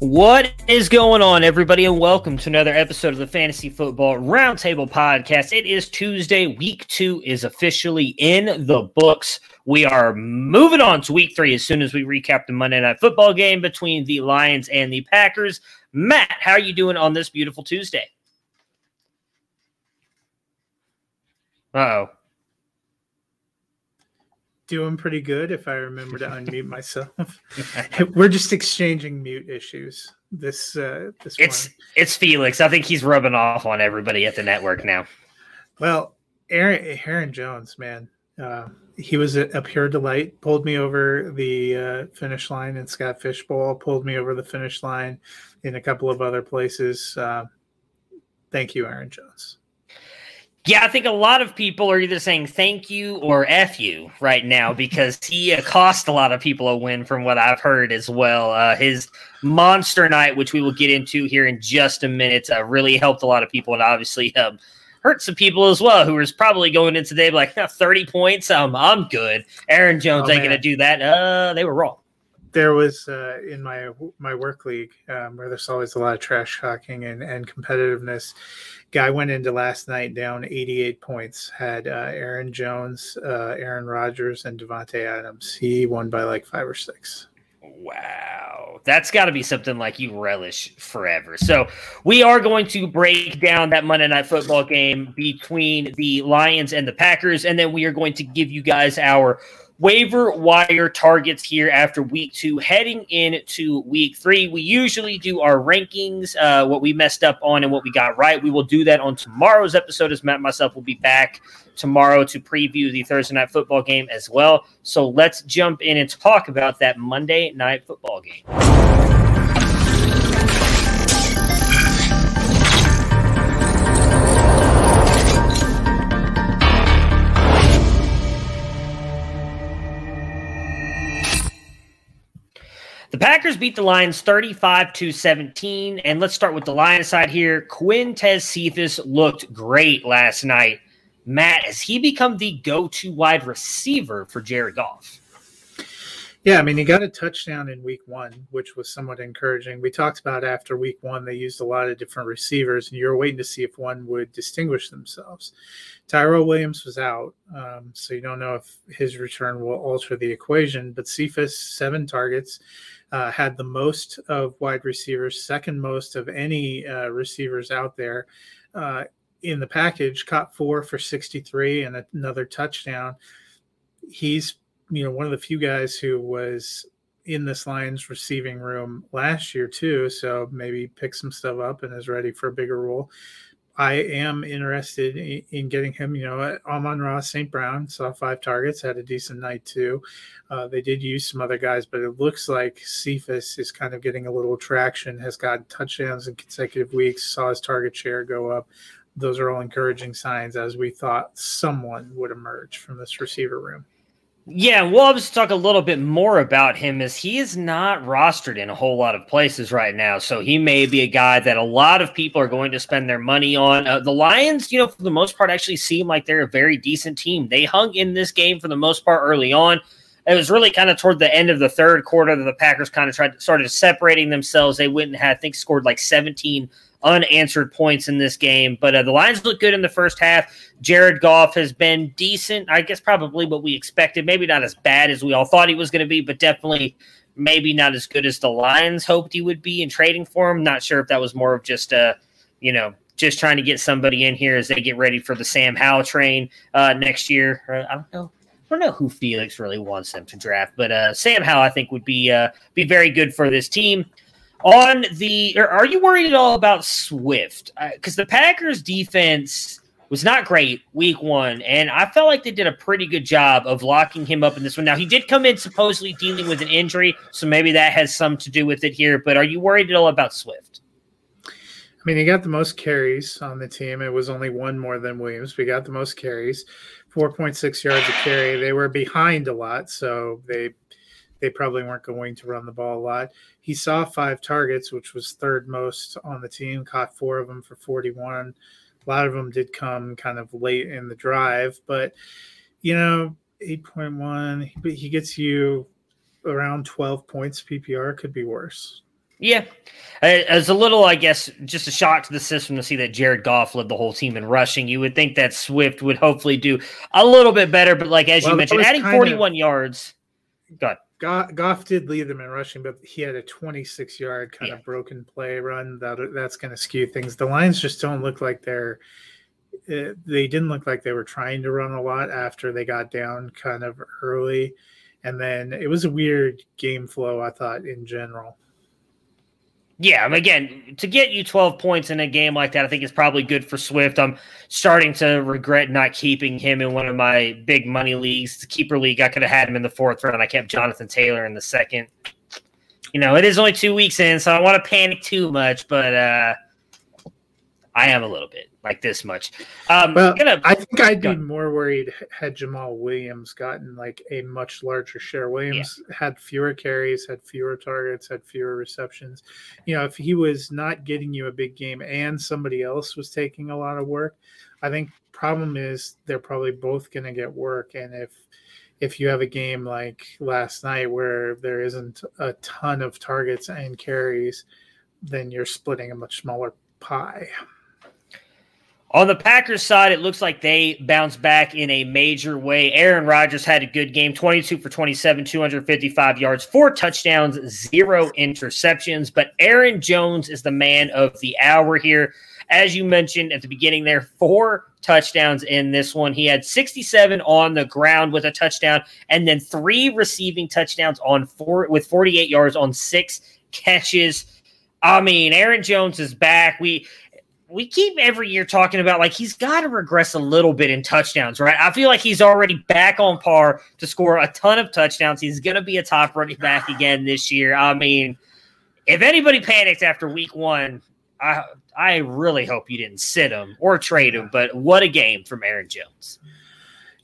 What is going on, everybody, and welcome to another episode of the Fantasy Football Roundtable Podcast. It is Tuesday. Week two is officially in the books. We are moving on to week three as soon as we recap the Monday Night Football game between the Lions and the Packers. Matt, how are you doing on this beautiful Tuesday? Uh oh. Doing pretty good if I remember to unmute myself. We're just exchanging mute issues this uh this It's morning. it's Felix. I think he's rubbing off on everybody at the network now. Well, Aaron Aaron Jones, man, uh, he was a, a pure delight. Pulled me over the uh, finish line in Scott Fish Bowl. Pulled me over the finish line in a couple of other places. Uh, thank you, Aaron Jones. Yeah, I think a lot of people are either saying thank you or F you right now because he uh, cost a lot of people a win from what I've heard as well. Uh, his monster night, which we will get into here in just a minute, uh, really helped a lot of people and obviously um, hurt some people as well who was probably going in today like 30 points. Um, I'm good. Aaron Jones Oh, ain't going to do that. Uh, they were wrong. There was uh, in my my work league um, where there's always a lot of trash talking and, and competitiveness. Guy went into last night down 88 points. Had uh, Aaron Jones, uh, Aaron Rodgers, and Davante Adams. He won by like five or six. Wow. That's got to be something like you relish forever. So, we are going to break down that Monday Night Football game between the Lions and the Packers. And then we are going to give you guys our waiver wire targets here after week two, heading into week three. We usually do our rankings, uh, what we messed up on and what we got right. We will do that on tomorrow's episode, as Matt and myself will be back tomorrow to preview the Thursday night football game as well. So let's jump in and talk about that Monday night football game. The Packers beat the Lions 35 to 17. And let's start with the Lions side here. Quintez Cephus looked great last night. Matt, has he become the go to wide receiver for Jared Goff? Yeah, I mean, he got a touchdown in week one, which was somewhat encouraging. We talked about after week one, they used a lot of different receivers, and you were waiting to see if one would distinguish themselves. Tyrell Williams was out, um, so you don't know if his return will alter the equation. But Cephus, seven targets, uh, had the most of wide receivers, second most of any uh, receivers out there uh, in the package, caught four for 63 and another touchdown. He's you know one of the few guys who was in this Lions receiving room last year too, so maybe pick some stuff up and is ready for a bigger role. I am interested in, in getting him. You know, Amon-Ra St. Brown saw five targets, had a decent night too. Uh, they did use some other guys, but it looks like Cephus is kind of getting a little traction, has got touchdowns in consecutive weeks, saw his target share go up. Those are all encouraging signs as we thought someone would emerge from this receiver room. Yeah, we'll obviously talk a little bit more about him as he is not rostered in a whole lot of places right now. So he may be a guy that a lot of people are going to spend their money on. Uh, the Lions, you know, for the most part, actually seem like they're a very decent team. They hung in this game for the most part early on. it was really kind of toward the end of the third quarter that the Packers kind of tried started separating themselves. They went and had, I think, scored like 17 unanswered points in this game. But uh, the Lions look good in the first half. Jared Goff has been decent. I guess probably what we expected. Maybe not as bad as we all thought he was going to be, but definitely maybe not as good as the Lions hoped he would be in trading for him. Not sure if that was more of just a, you know, just trying to get somebody in here as they get ready for the Sam Howell train uh, next year. Uh, I don't know. I don't know who Felix really wants them to draft, but uh, Sam Howell I think would be uh, be very good for this team. On the, are you worried at all about Swift? Because uh, the Packers defense was not great week one, and I felt like they did a pretty good job of locking him up in this one. Now he did come in supposedly dealing with an injury, so maybe that has some to do with it here. But are you worried at all about Swift? I mean, he got the most carries on the team. It was only one more than Williams. We got the most carries, 4.6 yards a carry. They were behind a lot, so they they probably weren't going to run the ball a lot. He saw five targets, which was third most on the team, caught four of them for 41. A lot of them did come kind of late in the drive, but you know, 8.1, but he gets you around 12 points PPR could be worse. Yeah. As a little, I guess, just a shock to the system to see that Jared Goff led the whole team in rushing. You would think that Swift would hopefully do a little bit better, but like as well, you mentioned, adding 41 of, yards. God. Goff did lead them in rushing, but he had a 26 yard kind yeah. of broken play run. That that's going to skew things. The Lions just don't look like they're. Uh, they didn't look like they were trying to run a lot after they got down kind of early, and then it was a weird game flow. I thought in general. Yeah, again, to get you 12 points in a game like that, I think is probably good for Swift. I'm starting to regret not keeping him in one of my big money leagues. The keeper league, I could have had him in the fourth round. I kept Jonathan Taylor in the second. You know, it is only two weeks in, so I don't want to panic too much, but uh, I am a little bit like this much. Um, well, gonna, I think I'd be more worried had Jamaal Williams gotten like a much larger share. Williams yeah. had fewer carries, had fewer targets, had fewer receptions. You know, if he was not getting you a big game and somebody else was taking a lot of work, I think problem is they're probably both going to get work. And if if you have a game like last night where there isn't a ton of targets and carries, then you're splitting a much smaller pie. On the Packers side, it looks like they bounce back in a major way. Aaron Rodgers had a good game 22 for 27, 255 yards, four touchdowns, zero interceptions. But Aaron Jones is the man of the hour here. As you mentioned at the beginning, there four touchdowns in this one. He had 67 on the ground with a touchdown, and then three receiving touchdowns on four with 48 yards on six catches. I mean, Aaron Jones is back. We we keep every year talking about like he's got to regress a little bit in touchdowns, right? I feel like he's already back on par to score a ton of touchdowns. He's going to be a top running back again this year. I mean, if anybody panicked after week one, I I really hope you didn't sit him or trade him. But what a game from Aaron Jones.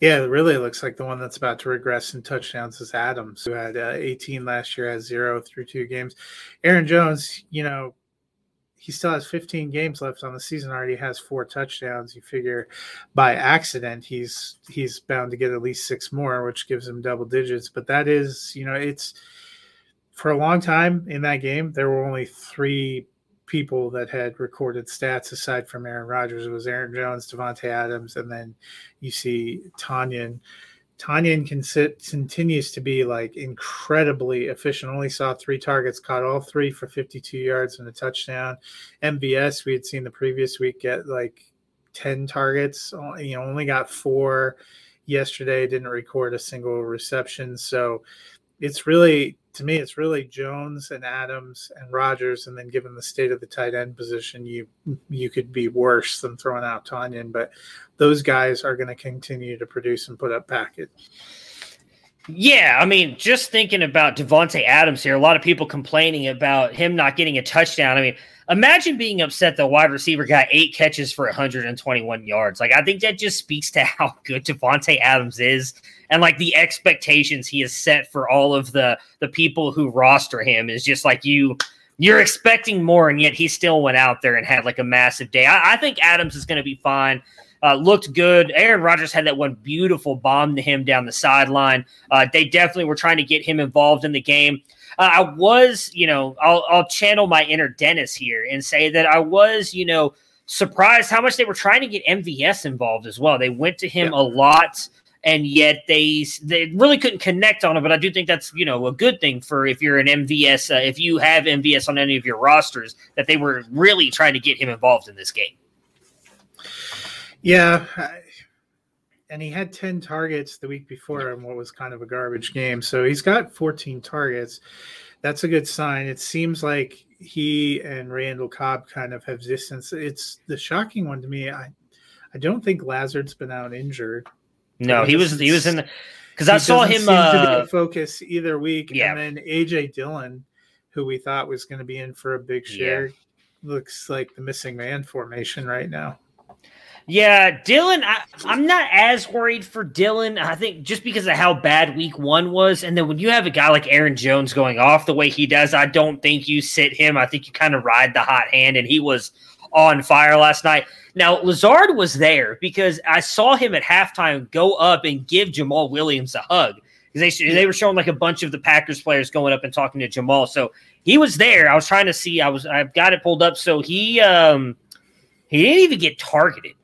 Yeah, it really looks like the one that's about to regress in touchdowns is Adams, who had uh, 18 last year, has zero through two games. Aaron Jones, you know, he still has 15 games left on the season already has four touchdowns. You figure by accident he's he's bound to get at least six more which gives him double digits. But that is you know it's for a long time in that game there were only three people that had recorded stats aside from Aaron Rodgers. It was Aaron Jones Davante Adams and then you see Tonyan Tonyan continues to be like incredibly efficient. Only saw three targets, caught all three for 52 yards and a touchdown. MVS, we had seen the previous week get like 10 targets. You know, only got four yesterday. Didn't record a single reception. So it's really to me, it's really Jones and Adams and Rodgers, and then given the state of the tight end position, you you could be worse than throwing out Tonyan. But those guys are going to continue to produce and put up packets. Yeah, I mean, just thinking about Davante Adams here, a lot of people complaining about him not getting a touchdown. I mean, imagine being upset the wide receiver got eight catches for 121 yards. Like, I think that just speaks to how good Davante Adams is and like the expectations he has set for all of the the people who roster him is just like you you're expecting more, and yet he still went out there and had like a massive day. I, I think Adams is going to be fine. Uh, looked good. Aaron Rodgers had that one beautiful bomb to him down the sideline. Uh, they definitely were trying to get him involved in the game. Uh, I was, you know, I'll, I'll channel my inner Dennis here and say that I was, you know, surprised how much they were trying to get MVS involved as well. They went to him yeah. a lot and yet they they really couldn't connect on it. But I do think that's you know a good thing for if you're an MVS, uh, if you have MVS on any of your rosters, that they were really trying to get him involved in this game. Yeah, and he had ten targets the week before in what was kind of a garbage game. So he's got 14 targets. That's a good sign. It seems like he and Randall Cobb kind of have distance. It's the shocking one to me. I I don't think Lazard's been out injured. No, he was he was in because I saw him uh, focus either week. Yeah. And then AJ Dillon, who we thought was going to be in for a big share, yeah. looks like the missing man formation right now. Yeah, Dillon, I, am not as worried for Dillon. I think just because of how bad week one was. And then when you have a guy like Aaron Jones going off the way he does, I don't think you sit him. I think you kind of ride the hot hand, and he was on fire last night. Now, Lazard was there because I saw him at halftime go up and give Jamaal Williams a hug. Because they, they were showing like a bunch of the Packers players going up and talking to Jamaal. So he was there. I was trying to see. I was I've got it pulled up. So he um he didn't even get targeted.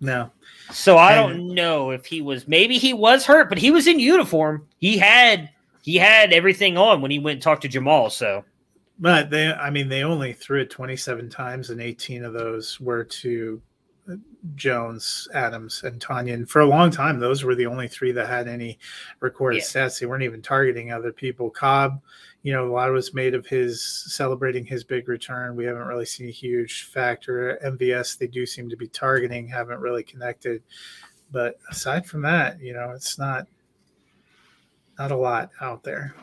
No. So I don't know if he was maybe he was hurt, but he was in uniform. He had he had everything on when he went and talked to Jamaal. So but they, I mean, they only threw it 27 times, and 18 of those were to uh, Jones, Adams, and tanya Tonyan. For a long time, those were the only three that had any recorded yeah. stats. They weren't even targeting other people. Cobb, you know, a lot was made of his celebrating his big return. We haven't really seen a huge factor. MVS, they do seem to be targeting, haven't really connected. But aside from that, you know, it's not not a lot out there.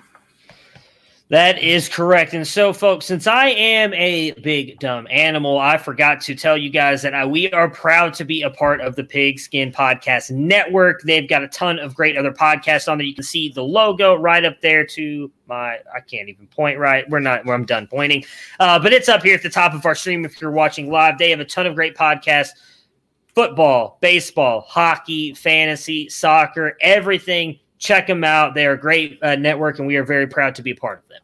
That is correct. And so, folks, since I am a big dumb animal, I forgot to tell you guys that I, we are proud to be a part of the Pigskin Podcast Network. They've got a ton of great other podcasts on there. You can see the logo right up there to my, I can't even point right. We're not, I'm done pointing. Uh, but it's up here at the top of our stream if you're watching live. They have a ton of great podcasts football, baseball, hockey, fantasy, soccer, everything check them out. They are a great uh, network, and we are very proud to be part of them.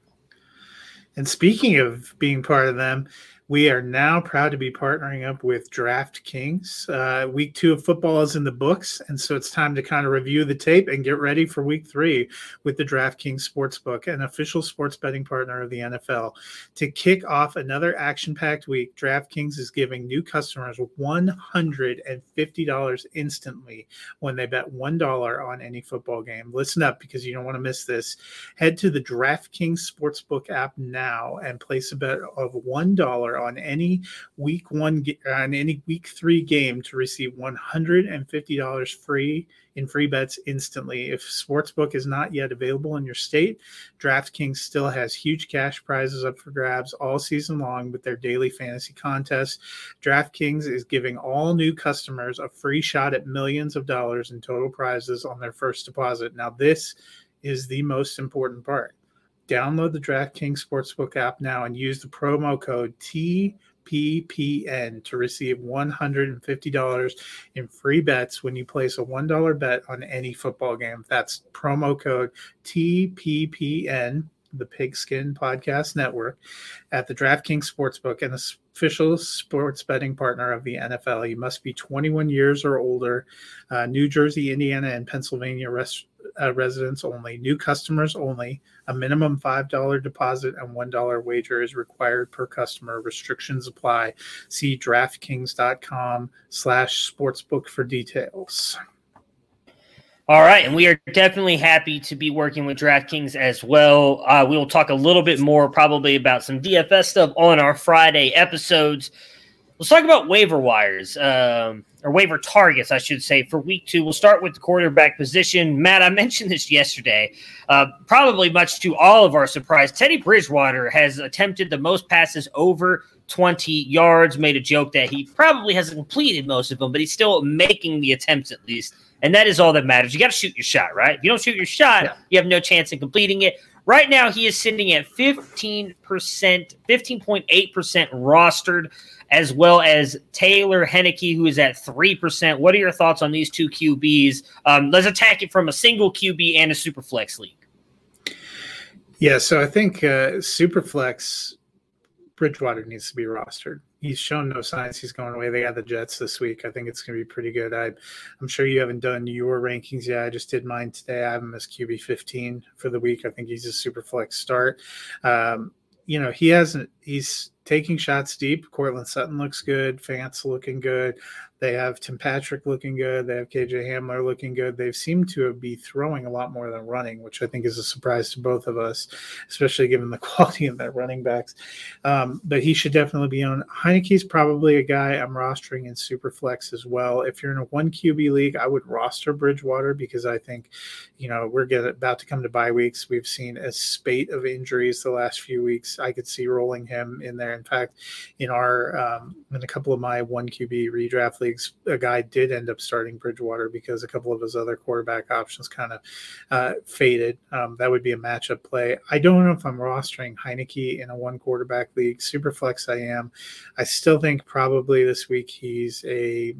And speaking of being part of them, we are now proud to be partnering up with DraftKings. Uh, week two of football is in the books, and so it's time to kind of review the tape and get ready for week three with the DraftKings Sportsbook, an official sports betting partner of the NFL. To kick off another action packed week, DraftKings is giving new customers $150 instantly when they bet $1 on any football game. Listen up because you don't want to miss this. Head to the DraftKings Sportsbook app now and place a bet of $1 on any week one on any week three game to receive $150 free in free bets instantly. If Sportsbook is not yet available in your state, DraftKings still has huge cash prizes up for grabs all season long with their daily fantasy contests. DraftKings is giving all new customers a free shot at millions of dollars in total prizes on their first deposit. Now, this is the most important part. Download the DraftKings Sportsbook app now and use the promo code TPPN to receive $150 in free bets when you place a $1 bet on any football game. That's promo code TPPN, the Pigskin Podcast Network, at the DraftKings Sportsbook and the official sports betting partner of the NFL. You must be 21 years or older, uh, New Jersey, Indiana, and Pennsylvania rest- uh, residents only, new customers only. A minimum $5 deposit and $1 wager is required per customer. Restrictions apply. See DraftKings.com slash sportsbook for details. All right, and we are definitely happy to be working with DraftKings as well. Uh, we will talk a little bit more probably about some DFS stuff on our Friday episodes. Let's talk about waiver wires. Um, or waiver targets, I should say, for week two. We'll start with the quarterback position. Matt, I mentioned this yesterday. Uh, probably much to all of our surprise, Teddy Bridgewater has attempted the most passes over 20 yards. Made a joke that he probably hasn't completed most of them, but he's still making the attempts at least. And that is all that matters. You got to shoot your shot, right? If you don't shoot your shot, yeah. you have no chance in completing it. Right now, he is sitting at 15%, 15.8% rostered as well as Taylor Heinicke, who is at 3%. What are your thoughts on these two QBs? Um, let's attack it from a single QB and a super flex league. Yeah, so I think uh, Superflex Bridgewater needs to be rostered. He's shown no signs he's going away. They got the Jets this week. I think it's going to be pretty good. I, I'm sure you haven't done your rankings yet. I just did mine today. I have him as QB 15 for the week. I think he's a super flex start. Um, you know, he hasn't. He's taking shots deep. Courtland Sutton looks good. Fant's looking good. They have Tim Patrick looking good. They have KJ Hamler looking good. They've seemed to be throwing a lot more than running, which I think is a surprise to both of us, especially given the quality of their running backs. Um, but he should definitely be on. Heinicke's probably a guy I'm rostering in Superflex as well. If you're in a one QB league, I would roster Bridgewater because I think, you know, we're get, about to come to bye weeks. We've seen a spate of injuries the last few weeks. I could see rolling him in there. In fact, in our um, in a couple of my one QB redraft leagues a guy did end up starting Bridgewater because a couple of his other quarterback options kind of uh, faded. Um, that would be a matchup play. I don't know if I'm rostering Heinicke in a one quarterback league. Superflex, I am. I still think probably this week he's a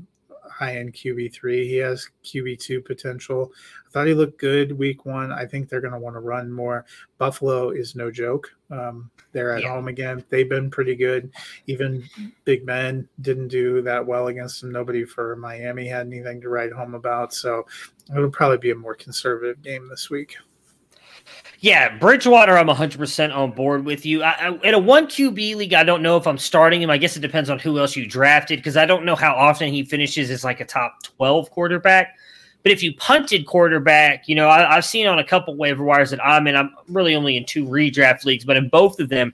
high end QB3. He has QB2 potential. I thought he looked good week one. I think they're going to want to run more. Buffalo is no joke. Um, they're at yeah. home again. They've been pretty good. Even Big Ben didn't do that well against them. Nobody for Miami had anything to write home about. So it'll probably be a more conservative game this week. Yeah, Bridgewater, I'm 100% on board with you. I, I, in a one QB league, I don't know if I'm starting him. I guess it depends on who else you drafted because I don't know how often he finishes as like a top 12 quarterback. But if you punted quarterback, you know, I, have seen on a couple waiver wires that I'm in. I'm really only in two redraft leagues, but in both of them,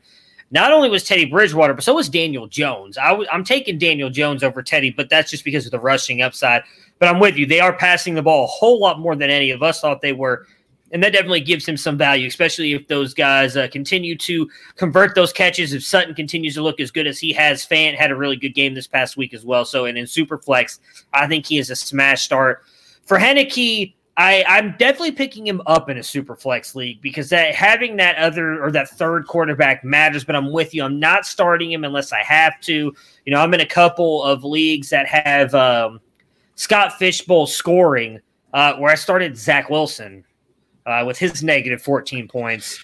not only was Teddy Bridgewater, but so was Daniel Jones. i w- I'm taking Daniel Jones over Teddy, but that's just because of the rushing upside. But I'm with you. They are passing the ball a whole lot more than any of us thought they were and that definitely gives him some value, especially if those guys uh, continue to convert those catches. If Sutton continues to look as good as he has, Fant had a really good game this past week as well. So, and in Superflex, I think he is a smash start for Heinicke. I, I'm definitely picking him up in a super flex league because that having that other or that third quarterback matters. But I'm with you. I'm not starting him unless I have to. You know, I'm in a couple of leagues that have um, Scott Fish Bowl scoring, uh, where I started Zach Wilson uh, with his negative 14 points.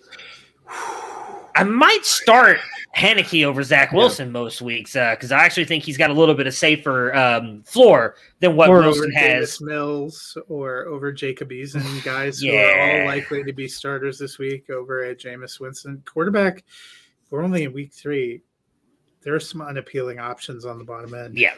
I might start Heinicke over Zach Wilson yeah. most weeks because uh, I actually think he's got a little bit of safer um, floor than what or Wilson has. Davis Mills or over Jacob Eason, guys yeah. who are all likely to be starters this week over at Jameis Winston. Quarterback, we're only in week three. There are some unappealing options on the bottom end. Yeah.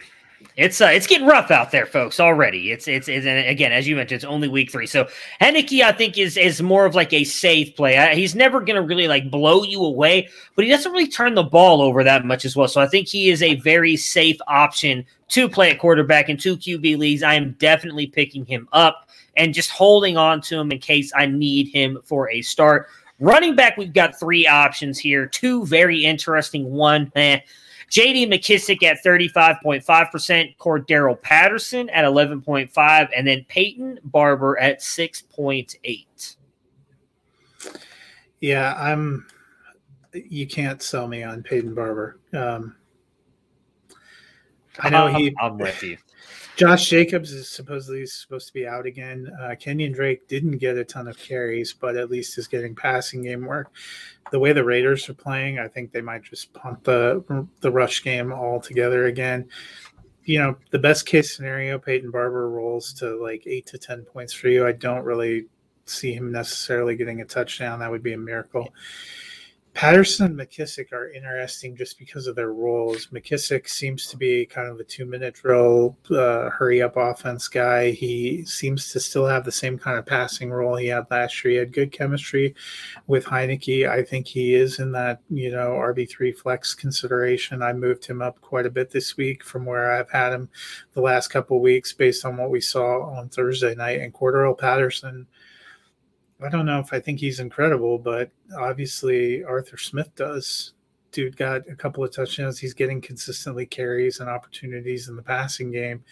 It's uh, it's getting rough out there, folks. Already, it's it's, it's and again, as you mentioned, it's only week three. So Heinicke, I think, is is more of like a safe play. I, he's never going to really like blow you away, but he doesn't really turn the ball over that much as well. So I think he is a very safe option to play at quarterback in two QB leagues. I am definitely picking him up and just holding on to him in case I need him for a start. Running back, we've got three options here. Two very interesting. One, eh, JD McKissic at 35.5%, Cordarrelle Patterson at 11.5, and then Peyton Barber at 6.8. Yeah, I'm you can't sell me on Peyton Barber. Um, I know he I'm with you. Josh Jacobs is supposedly supposed to be out again. Uh, Kenyon Drake didn't get a ton of carries, but at least is getting passing game work. The way the Raiders are playing, I think they might just punt the the rush game altogether again. You know, the best case scenario, Peyton Barber rolls to like eight to ten points for you. I don't really see him necessarily getting a touchdown. That would be a miracle. Yeah Patterson and McKissic are interesting just because of their roles. McKissic seems to be kind of a two minute drill, uh, hurry up offense guy. He seems to still have the same kind of passing role he had last year. He had good chemistry with Heinicke. I think he is in that, you know, RB3 flex consideration. I moved him up quite a bit this week from where I've had him the last couple weeks based on what we saw on Thursday night. And Cordarrelle Patterson I don't know if I think he's incredible, but obviously Arthur Smith does. Dude got a couple of touchdowns. He's getting consistently carries and opportunities in the passing game,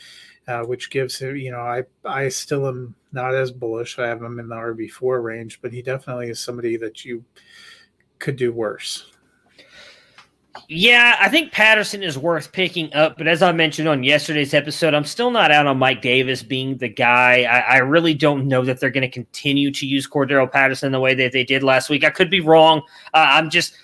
uh, which gives him, you know, I I still am not as bullish. I have him in the RB four range, but he definitely is somebody that you could do worse. Yeah, I think Patterson is worth picking up, but as I mentioned on yesterday's episode, I'm still not out on Mike Davis being the guy. I, I really don't know that they're going to continue to use Cordarrelle Patterson the way that they did last week. I could be wrong. Uh, I'm just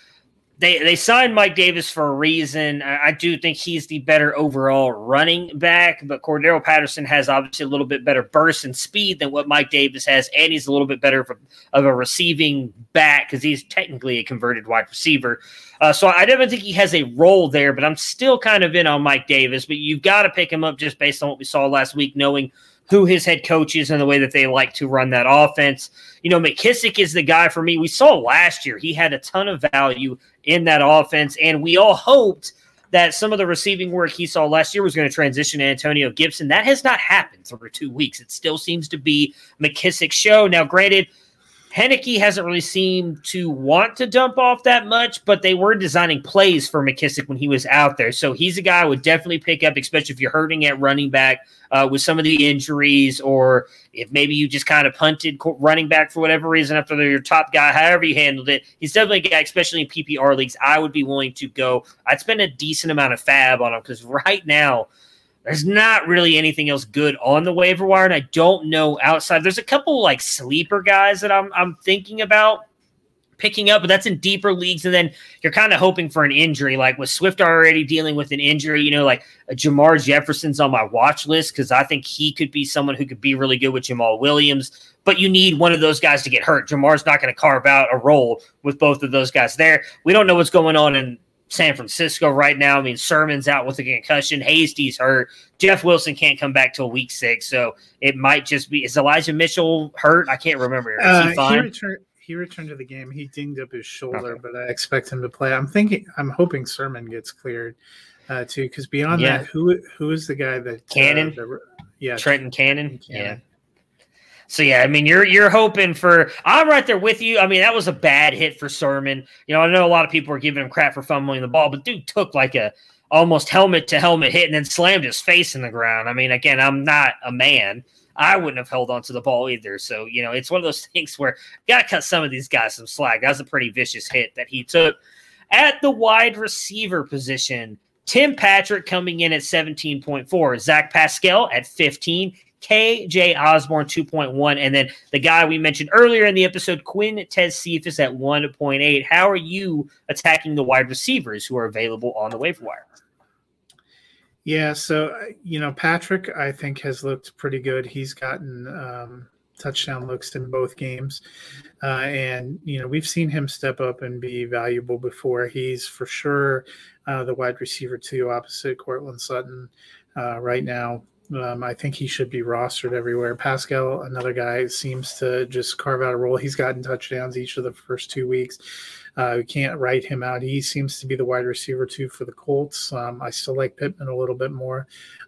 they they signed Mike Davis for a reason. I, I, do think he's the better overall running back, but Cordarrelle Patterson has obviously a little bit better burst and speed than what Mike Davis has, and he's a little bit better of a, of a receiving back because he's technically a converted wide receiver. Uh, so I definitely think he has a role there, but I'm still kind of in on Mike Davis. But you've got to pick him up just based on what we saw last week, knowing who his head coach is and the way that they like to run that offense. You know, McKissic is the guy for me. We saw last year he had a ton of value in that offense, and we all hoped that some of the receiving work he saw last year was going to transition to Antonio Gibson. That has not happened through two weeks. It still seems to be McKissic's show. Now, granted, Heinicke hasn't really seemed to want to dump off that much, but they were designing plays for McKissic when he was out there. So he's a guy I would definitely pick up, especially if you're hurting at running back uh, with some of the injuries, or if maybe you just kind of punted running back for whatever reason after your top guy, however you handled it. He's definitely a guy, especially in PPR leagues, I would be willing to go. I'd spend a decent amount of fab on him because right now – there's not really anything else good on the waiver wire, and I don't know outside. There's a couple like sleeper guys that I'm I'm thinking about picking up, but that's in deeper leagues. And then you're kind of hoping for an injury, like with Swift already dealing with an injury. You know, like uh, Jermar Jefferson's on my watch list because I think he could be someone who could be really good with Jamaal Williams. But you need one of those guys to get hurt. Jermar's not going to carve out a role with both of those guys there. We don't know what's going on in San Francisco right now. I mean, Sermon's out with a concussion. Hasty's hurt. Jeff Wilson can't come back till week six, so it might just be. Is Elijah Mitchell hurt? I can't remember. Is uh, he fine? He returned, he returned to the game. He dinged up his shoulder, okay. but I expect him to play. I'm thinking. I'm hoping Sermon gets cleared uh, too, because beyond yeah. that, who who is the guy that Cannon? Uh, yeah, Trenton Cannon. Cannon. Yeah. So yeah, I mean, you're you're hoping for. I'm right there with you. I mean, that was a bad hit for Sermon. You know, I know a lot of people are giving him crap for fumbling the ball, but dude took like a almost helmet to helmet hit and then slammed his face in the ground. I mean, again, I'm not a man. I wouldn't have held on to the ball either. So, you know, it's one of those things where you got to cut some of these guys some slack. That was a pretty vicious hit that he took. At the wide receiver position, Tim Patrick coming in at 17.4, Zach Pascal at 15, KJ Osborn 2.1, and then the guy we mentioned earlier in the episode, Quintez Cephus at 1.8. How are you attacking the wide receivers who are available on the waiver wire? Yeah, so you know Patrick, I think has looked pretty good. He's gotten um, touchdown looks in both games, uh, and you know we've seen him step up and be valuable before. He's for sure uh, the wide receiver two opposite Courtland Sutton uh, right now. Um, I think he should be rostered everywhere. Pascal, another guy, seems to just carve out a role. He's gotten touchdowns each of the first two weeks. Uh, we can't write him out. He seems to be the wide receiver too for the Colts. Um, I still like Pittman a little bit more.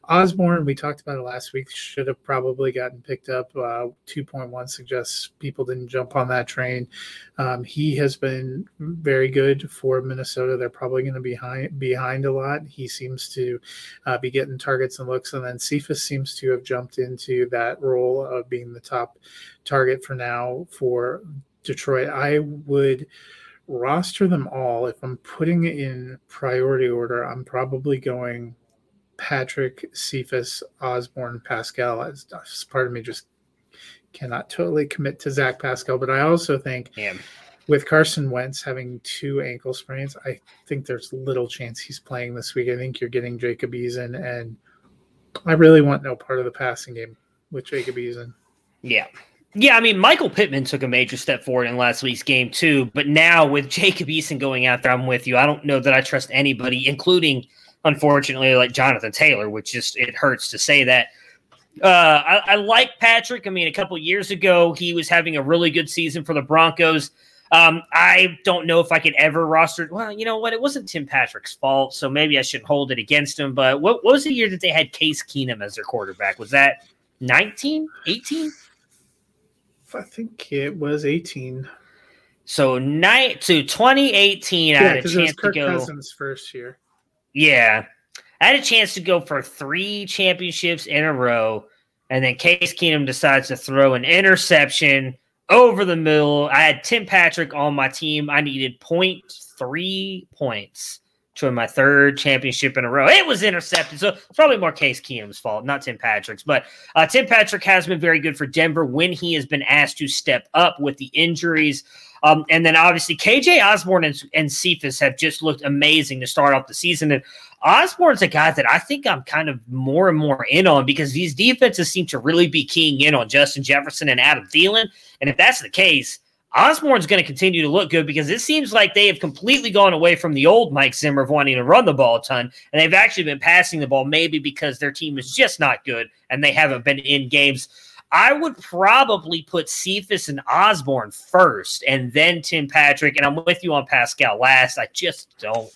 Osborn, we talked about it last week, should have probably gotten picked up. Uh, 2.1 suggests people didn't jump on that train. Um, he has been very good for Minnesota. They're probably going to be behind, behind a lot. He seems to uh, be getting targets and looks. And then Cephus seems to have jumped into that role of being the top target for now for Detroit. I would roster them all. If I'm putting it in priority order, I'm probably going Patrick, Cephus, Osborn Pascal. As, as part of me just cannot totally commit to Zach Pascal, but I also think Damn. with Carson Wentz having two ankle sprains, I think there's little chance he's playing this week. I think you're getting Jacob Eason, and I really want no part of the passing game with Jacob Eason. Yeah. Yeah, I mean, Michael Pittman took a major step forward in last week's game, too. But now with Jacob Eason going out there, I'm with you. I don't know that I trust anybody, including – unfortunately, like Jonathan Taylor, which just it hurts to say that. Uh, I, I, like Patrick. I mean, a couple years ago, he was having a really good season for the Broncos. Um, I don't know if I could ever roster. Well, you know what? It wasn't Tim Patrick's fault, so maybe I shouldn't hold it against him. But what, what was the year that they had Case Keenum as their quarterback? Was that 19, 18? I think it was 18. So night to 2018, yeah, I had a chance to go. Cousins' first year. Yeah. I had a chance to go for three championships in a row, and then Case Keenum decides to throw an interception over the middle. I had Tim Patrick on my team. I needed 0.3 points to my third championship in a row. It was intercepted, so it's probably more Case Keenum's fault, not Tim Patrick's. But uh, Tim Patrick has been very good for Denver when he has been asked to step up with the injuries. Um, and then obviously KJ Osborn and, and Cephus have just looked amazing to start off the season. And Osborn's a guy that I think I'm kind of more and more in on because these defenses seem to really be keying in on Justin Jefferson and Adam Thielen. And if that's the case, Osborn's going to continue to look good because it seems like they have completely gone away from the old Mike Zimmer of wanting to run the ball a ton, and they've actually been passing the ball maybe because their team is just not good and they haven't been in games. I would probably put Cephus and Osborn first, and then Tim Patrick, and I'm with you on Pascal last. I just don't.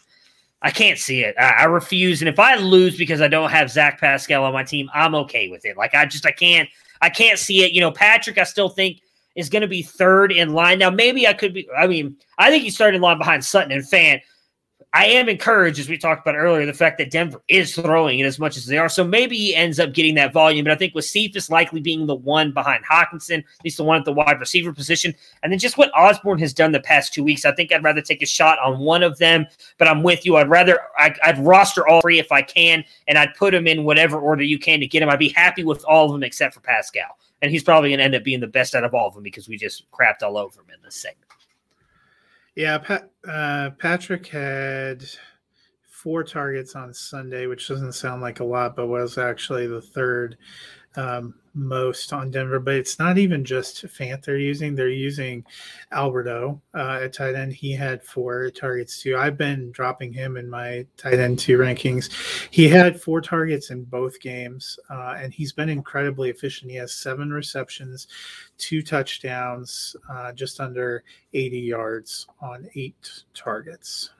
I can't see it. I, I refuse. And if I lose because I don't have Zach Pascal on my team, I'm okay with it. Like I just I can't I can't see it. You know, Patrick, I still think is going to be third in line. Now, maybe I could be, I mean, I think he's starting in line behind Sutton and Fant. I am encouraged, as we talked about earlier, the fact that Denver is throwing it as much as they are. So maybe he ends up getting that volume. But I think with Cephus likely being the one behind Hockenson, at least the one at the wide receiver position, and then just what Osborn has done the past two weeks, I think I'd rather take a shot on one of them. But I'm with you. I'd rather I'd, I'd roster all three if I can, and I'd put them in whatever order you can to get them. I'd be happy with all of them except for Pascal and he's probably going to end up being the best out of all of them because we just crapped all over him in this segment. Yeah, Pat, uh, Patrick had four targets on Sunday, which doesn't sound like a lot, but was actually the third um, most on Denver, but it's not even just Fant they're using. They're using Albert O uh, at tight end. He had four targets too. I've been dropping him in my tight end two rankings. He had four targets in both games, uh, and he's been incredibly efficient. He has seven receptions, two touchdowns, uh, just under 80 yards on eight targets.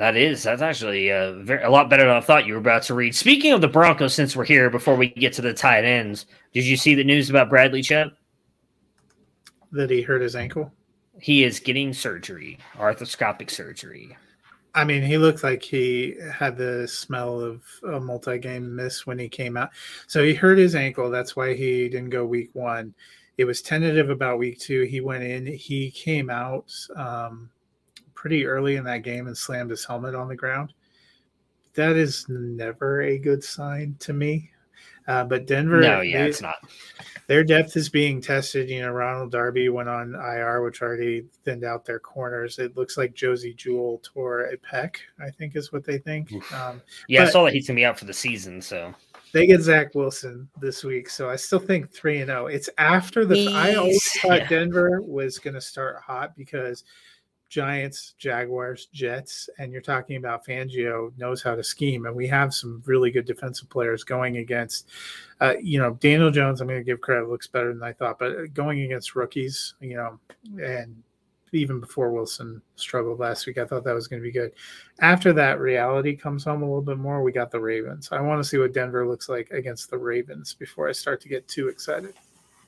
That is. That's actually uh, very, a lot better than I thought you were about to read. Speaking of the Broncos, since we're here, before we get to the tight ends, did you see the news about Bradley Chubb? That he hurt his ankle? He is getting surgery, arthroscopic surgery. I mean, he looked like he had the smell of a multi game miss when he came out. So he hurt his ankle. That's why he didn't go week one. It was tentative about week two. He went in, he came out. Um, pretty early in that game and slammed his helmet on the ground. That is never a good sign to me. Uh, but Denver, no, yeah, they, it's not. Their depth is being tested. You know, Ronald Darby went on IR, which already thinned out their corners. It looks like Josey Jewell tore a pec. I think is what they think. Um, yeah, I saw that he's gonna be out for the season. So they get Zach Wilson this week, so I still think three and zero. Oh. It's after the. I always thought yeah. Denver was going to start hot because Giants, Jaguars, Jets, and you're talking about Fangio knows how to scheme, and we have some really good defensive players going against, uh, you know, Daniel Jones. I'm going to give credit; looks better than I thought, but going against rookies, you know, and even before Wilson struggled last week, I thought that was going to be good. After that, reality comes home a little bit more. We got the Ravens. I want to see what Denver looks like against the Ravens before I start to get too excited.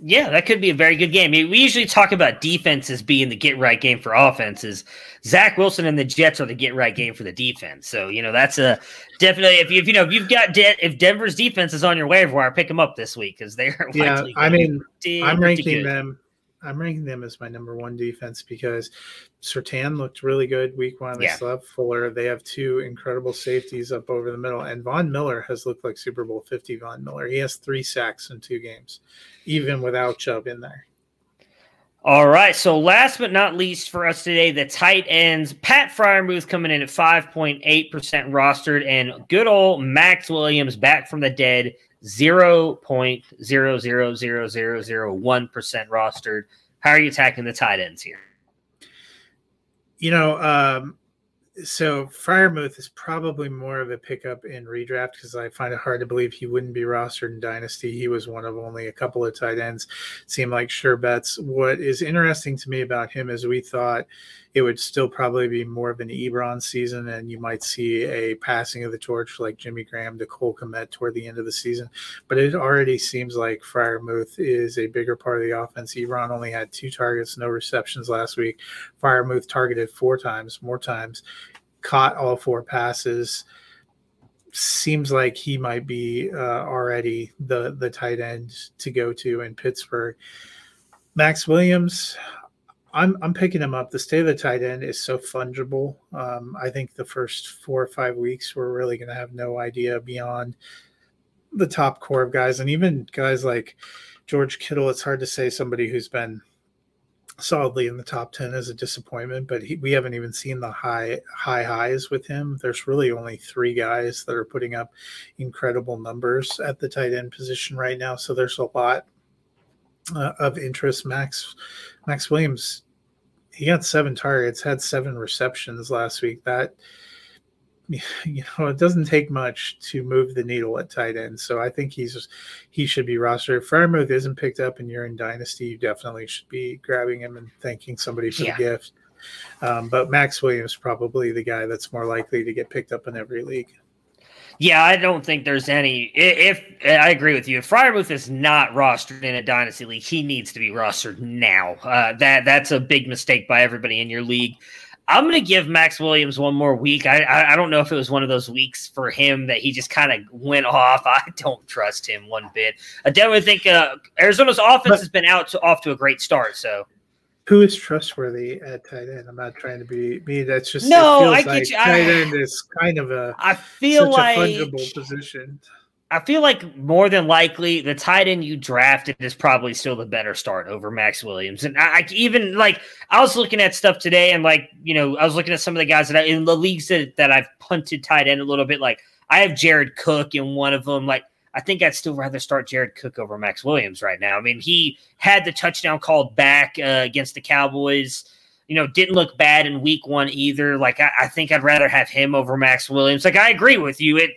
Yeah, that could be a very good game. we usually talk about defenses being the get right game for offenses. Zach Wilson and the Jets are the get right game for the defense. So you know that's a definitely if you if you know if you've got De- if Denver's defense is on your waiver wire, pick them up this week because they're yeah. I mean, I'm ranking them I'm ranking them as my number one defense because Surtain looked really good week one. They yeah. still have Fuller. They have two incredible safeties up over the middle. And Von Miller has looked like Super Bowl 50 Von Miller. He has three sacks in two games, even without Chubb in there. All right. So last but not least for us today, the tight ends. Pat Freiermuth coming in at 5.8% rostered, and good old Maxx Williams back from the dead, 0.000001% rostered. How are you attacking the tight ends here? You know, um, so Freiermuth is probably more of a pickup in redraft because I find it hard to believe he wouldn't be rostered in Dynasty. He was one of only a couple of tight ends, seem like sure bets. What is interesting to me about him is we thought it would still probably be more of an Ebron season, and you might see a passing of the torch like Jimmy Graham to Cole Kmet toward the end of the season. But it already seems like Freiermuth is a bigger part of the offense. Ebron only had two targets, no receptions last week. Freiermuth targeted four times, more times, caught all four passes seems like he might be uh, already the the tight end to go to in Pittsburgh. Maxx Williams, I'm I'm picking him up. The state of the tight end is so fungible. Um, I think the first four or five weeks we're really going to have no idea beyond the top core of guys, and even guys like George Kittle. It's hard to say somebody who's been solidly in the top 10 is a disappointment but he, we haven't even seen the high high highs with him there's really only three guys that are putting up incredible numbers at the tight end position right now so there's a lot uh, of interest max Maxx Williams he got seven targets had seven receptions last week that you know, it doesn't take much to move the needle at tight end. So I think he's he should be rostered. If Freiermuth isn't picked up and you're in Dynasty, you definitely should be grabbing him and thanking somebody for yeah. the gift. Um, but Maxx Williams probably the guy that's more likely to get picked up in every league. Yeah, I don't think there's any. If, if I agree with you, if Freiermuth is not rostered in a dynasty league, he needs to be rostered now. Uh, that that's a big mistake by everybody in your league. I'm going to give Maxx Williams one more week. I, I, I don't know if it was one of those weeks for him that he just kind of went off. I don't trust him one bit. I definitely think uh, Arizona's offense but, has been out to, off to a great start. So who is trustworthy at tight end? I'm not trying to be me. That's just no. I get like you. Tight end is kind of a I feel like a fungible position. I feel like more than likely the tight end you drafted is probably still the better start over Maxx Williams. And I, I, even like I was looking at stuff today and like, you know, I was looking at some of the guys that I, in the leagues that, that I've punted tight end a little bit. Like I have Jared Cook in one of them. Like I think I'd still rather start Jared Cook over Maxx Williams right now. I mean, he had the touchdown called back uh, against the Cowboys. You know, didn't look bad in week one either. Like I, I think I'd rather have him over Maxx Williams. Like I agree with you. It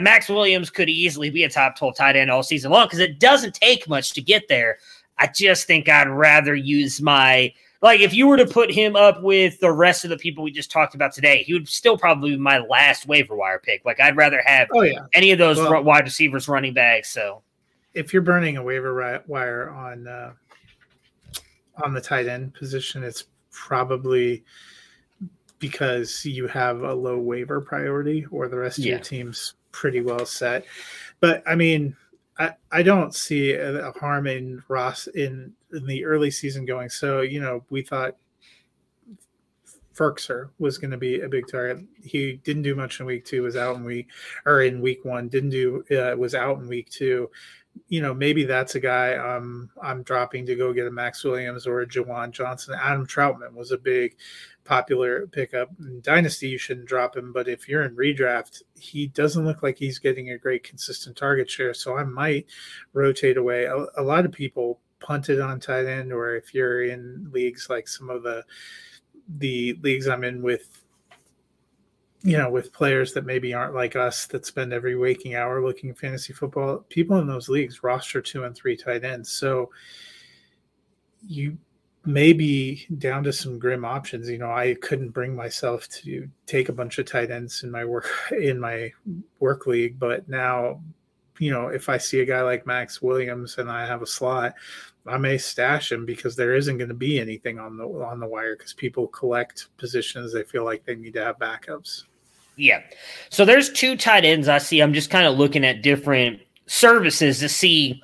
Maxx Williams could easily be a top 12 tight end all season long because it doesn't take much to get there. I just think I'd rather use my like if you were to put him up with the rest of the people we just talked about today, he would still probably be my last waiver wire pick. Like I'd rather have oh, yeah. any of those well, wide receivers running backs. So if you're burning a waiver wire on uh, on the tight end position, it's probably because you have a low waiver priority or the rest of yeah. your team's pretty well set. But I mean, I, I don't see a, harm in Ross in, in the early season going. So, you know, we thought Firkser was going to be a big target. He didn't do much in week two, was out in week or in week one, didn't do, uh, was out in week two. You know, maybe that's a guy um, I'm dropping to go get a Maxx Williams or a Juwan Johnson. Adam Trautman was a big popular pickup. In Dynasty, you shouldn't drop him, but if you're in redraft, he doesn't look like he's getting a great consistent target share. So I might rotate away. A, a lot of people punted on tight end, or if you're in leagues like some of the the leagues I'm in with you know, with players that maybe aren't like us that spend every waking hour looking at fantasy football, people in those leagues roster two and three tight ends. So you may be down to some grim options. You know, I couldn't bring myself to take a bunch of tight ends in my work in my work league, but now, you know, if I see a guy like Maxx Williams and I have a slot, I may stash him because there isn't going to be anything on the on the wire because people collect positions they feel like they need to have backups. Yeah. So there's two tight ends I see. I'm just kind of looking at different services to see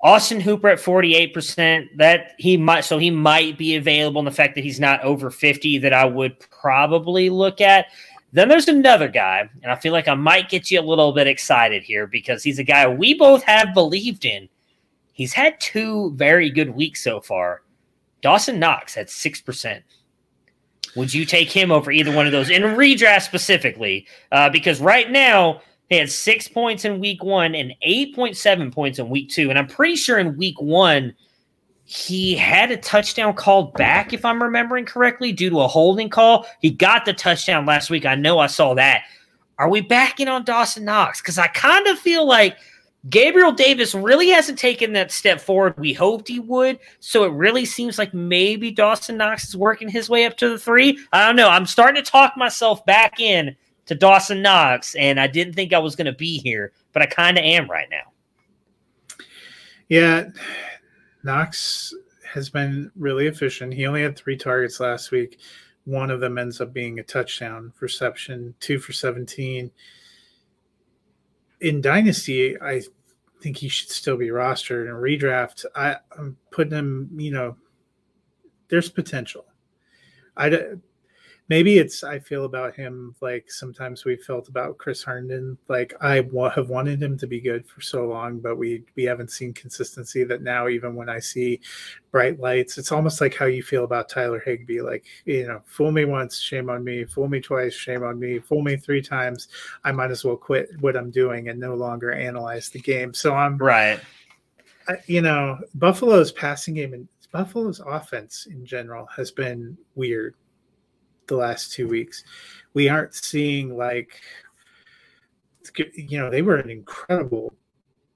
Austin Hooper at 48%. That he might so he might be available in the fact that he's not over 50 that I would probably look at. Then there's another guy, and I feel like I might get you a little bit excited here because he's a guy we both have believed in. He's had two very good weeks so far. Dawson Knox at 6%. Would you take him over either one of those in redraft specifically? Uh, because right now, he had six points in week one and 8.7 points in week two. And I'm pretty sure in week one, he had a touchdown called back, if I'm remembering correctly, due to a holding call. He got the touchdown last week. I know I saw that. Are we backing on Dawson Knox? Because I kind of feel like Gabriel Davis really hasn't taken that step forward we hoped he would. So it really seems like maybe Dawson Knox is working his way up to the three. I don't know. I'm starting to talk myself back in to Dawson Knox, and I didn't think I was going to be here, but I kind of am right now. Yeah, Knox has been really efficient. He only had three targets last week. One of them ends up being a touchdown reception, two for 17. In Dynasty, I think he should still be rostered. In redraft, I, I'm putting him, you know, there's potential. I maybe it's I feel about him like sometimes we felt about Chris Herndon. Like I w- have wanted him to be good for so long, but we we haven't seen consistency. That now even when I see bright lights, it's almost like how you feel about Tyler Higbee. Like you know, fool me once, shame on me. Fool me twice, shame on me. Fool me three times, I might as well quit what I'm doing and no longer analyze the game. So I'm right. I, you know, Buffalo's passing game and Buffalo's offense in general has been weird the last two weeks. We aren't seeing like you know they were an incredible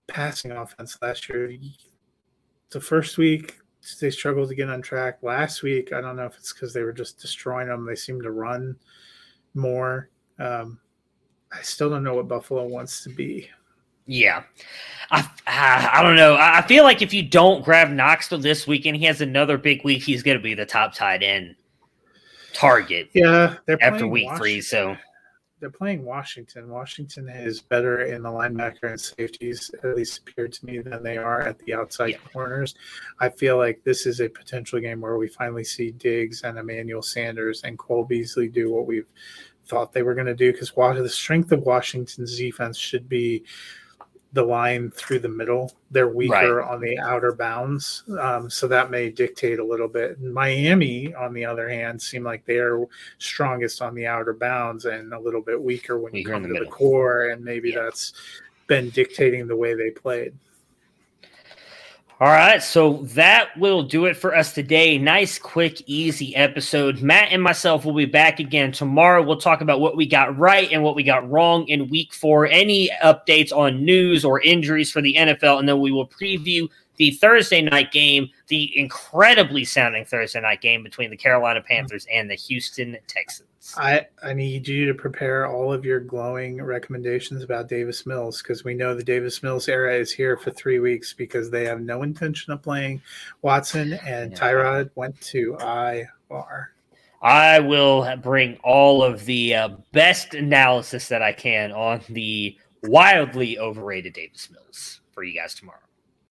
passing offense last year. The first week they struggled to get on track. Last week I don't know if it's because they were just destroying them. They seem to run more. Um, I still don't know what Buffalo wants to be. Yeah. I, I don't know. I feel like if you don't grab Knoxville this weekend, he has another big week. He's going to be the top tight end target. Yeah, they're after week Washington. three. So they're playing Washington. Washington is better in the linebacker and safeties, at least appeared to me, than they are at the outside yeah. corners. I feel like this is a potential game where we finally see Diggs and Emmanuel Sanders and Cole Beasley do what we've thought they were going to do because the strength of Washington's defense should be the line through the middle. They're weaker right. on the outer bounds, um, so that may dictate a little bit. Miami, on the other hand, seem like they are strongest on the outer bounds and a little bit weaker when weaker you come to middle. the core, and maybe yeah. that's been dictating the way they played. All right, so that will do it for us today. Nice, quick, easy episode. Matt and myself will be back again tomorrow. We'll talk about what we got right and what we got wrong in week four, any updates on news or injuries for the NFL, and then we will preview the Thursday night game, the incredibly sounding Thursday night game between the Carolina Panthers and the Houston Texans. I, I need you to prepare all of your glowing recommendations about Davis Mills because we know the Davis Mills era is here for three weeks because they have no intention of playing Watson and. Tyrod went to IR. I will bring all of the uh, best analysis that I can on the wildly overrated Davis Mills for you guys tomorrow.